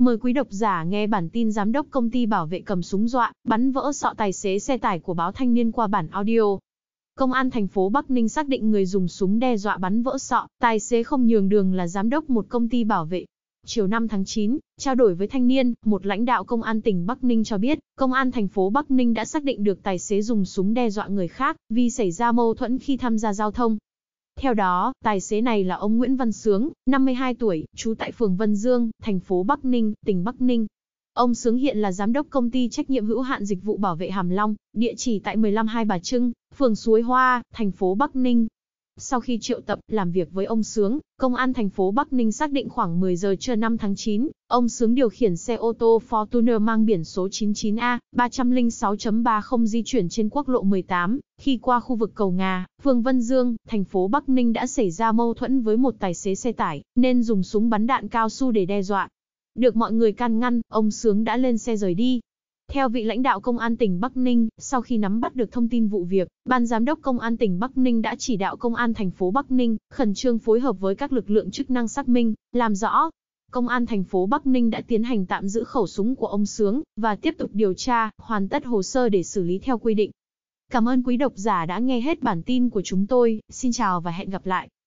Mời quý độc giả nghe bản tin giám đốc công ty bảo vệ cầm súng dọa, bắn vỡ sọ tài xế xe tải của báo Thanh niên qua bản audio. Công an thành phố Bắc Ninh xác định người dùng súng đe dọa bắn vỡ sọ, tài xế không nhường đường là giám đốc một công ty bảo vệ. Chiều 5 tháng 9, trao đổi với thanh niên, một lãnh đạo công an tỉnh Bắc Ninh cho biết, công an thành phố Bắc Ninh đã xác định được tài xế dùng súng đe dọa người khác vì xảy ra mâu thuẫn khi tham gia giao thông. Theo đó, tài xế này là ông Nguyễn Văn Sướng, 52 tuổi, trú tại phường Vân Dương, thành phố Bắc Ninh, tỉnh Bắc Ninh. Ông Sướng hiện là giám đốc công ty trách nhiệm hữu hạn dịch vụ bảo vệ Hàm Long, địa chỉ tại 15 Hai Bà Trưng, phường Suối Hoa, thành phố Bắc Ninh. Sau khi triệu tập, làm việc với ông Sướng, Công an thành phố Bắc Ninh xác định khoảng 10 giờ trưa 5 tháng 9, ông Sướng điều khiển xe ô tô Fortuner mang biển số 99A 306.30 di chuyển trên quốc lộ 18, khi qua khu vực cầu Ngà, phường Vân Dương, thành phố Bắc Ninh đã xảy ra mâu thuẫn với một tài xế xe tải, nên dùng súng bắn đạn cao su để đe dọa. Được mọi người can ngăn, ông Sướng đã lên xe rời đi. Theo vị lãnh đạo công an tỉnh Bắc Ninh, sau khi nắm bắt được thông tin vụ việc, ban giám đốc công an tỉnh Bắc Ninh đã chỉ đạo công an thành phố Bắc Ninh khẩn trương phối hợp với các lực lượng chức năng xác minh, làm rõ. Công an thành phố Bắc Ninh đã tiến hành tạm giữ khẩu súng của ông Sướng và tiếp tục điều tra, hoàn tất hồ sơ để xử lý theo quy định. Cảm ơn quý độc giả đã nghe hết bản tin của chúng tôi, xin chào và hẹn gặp lại.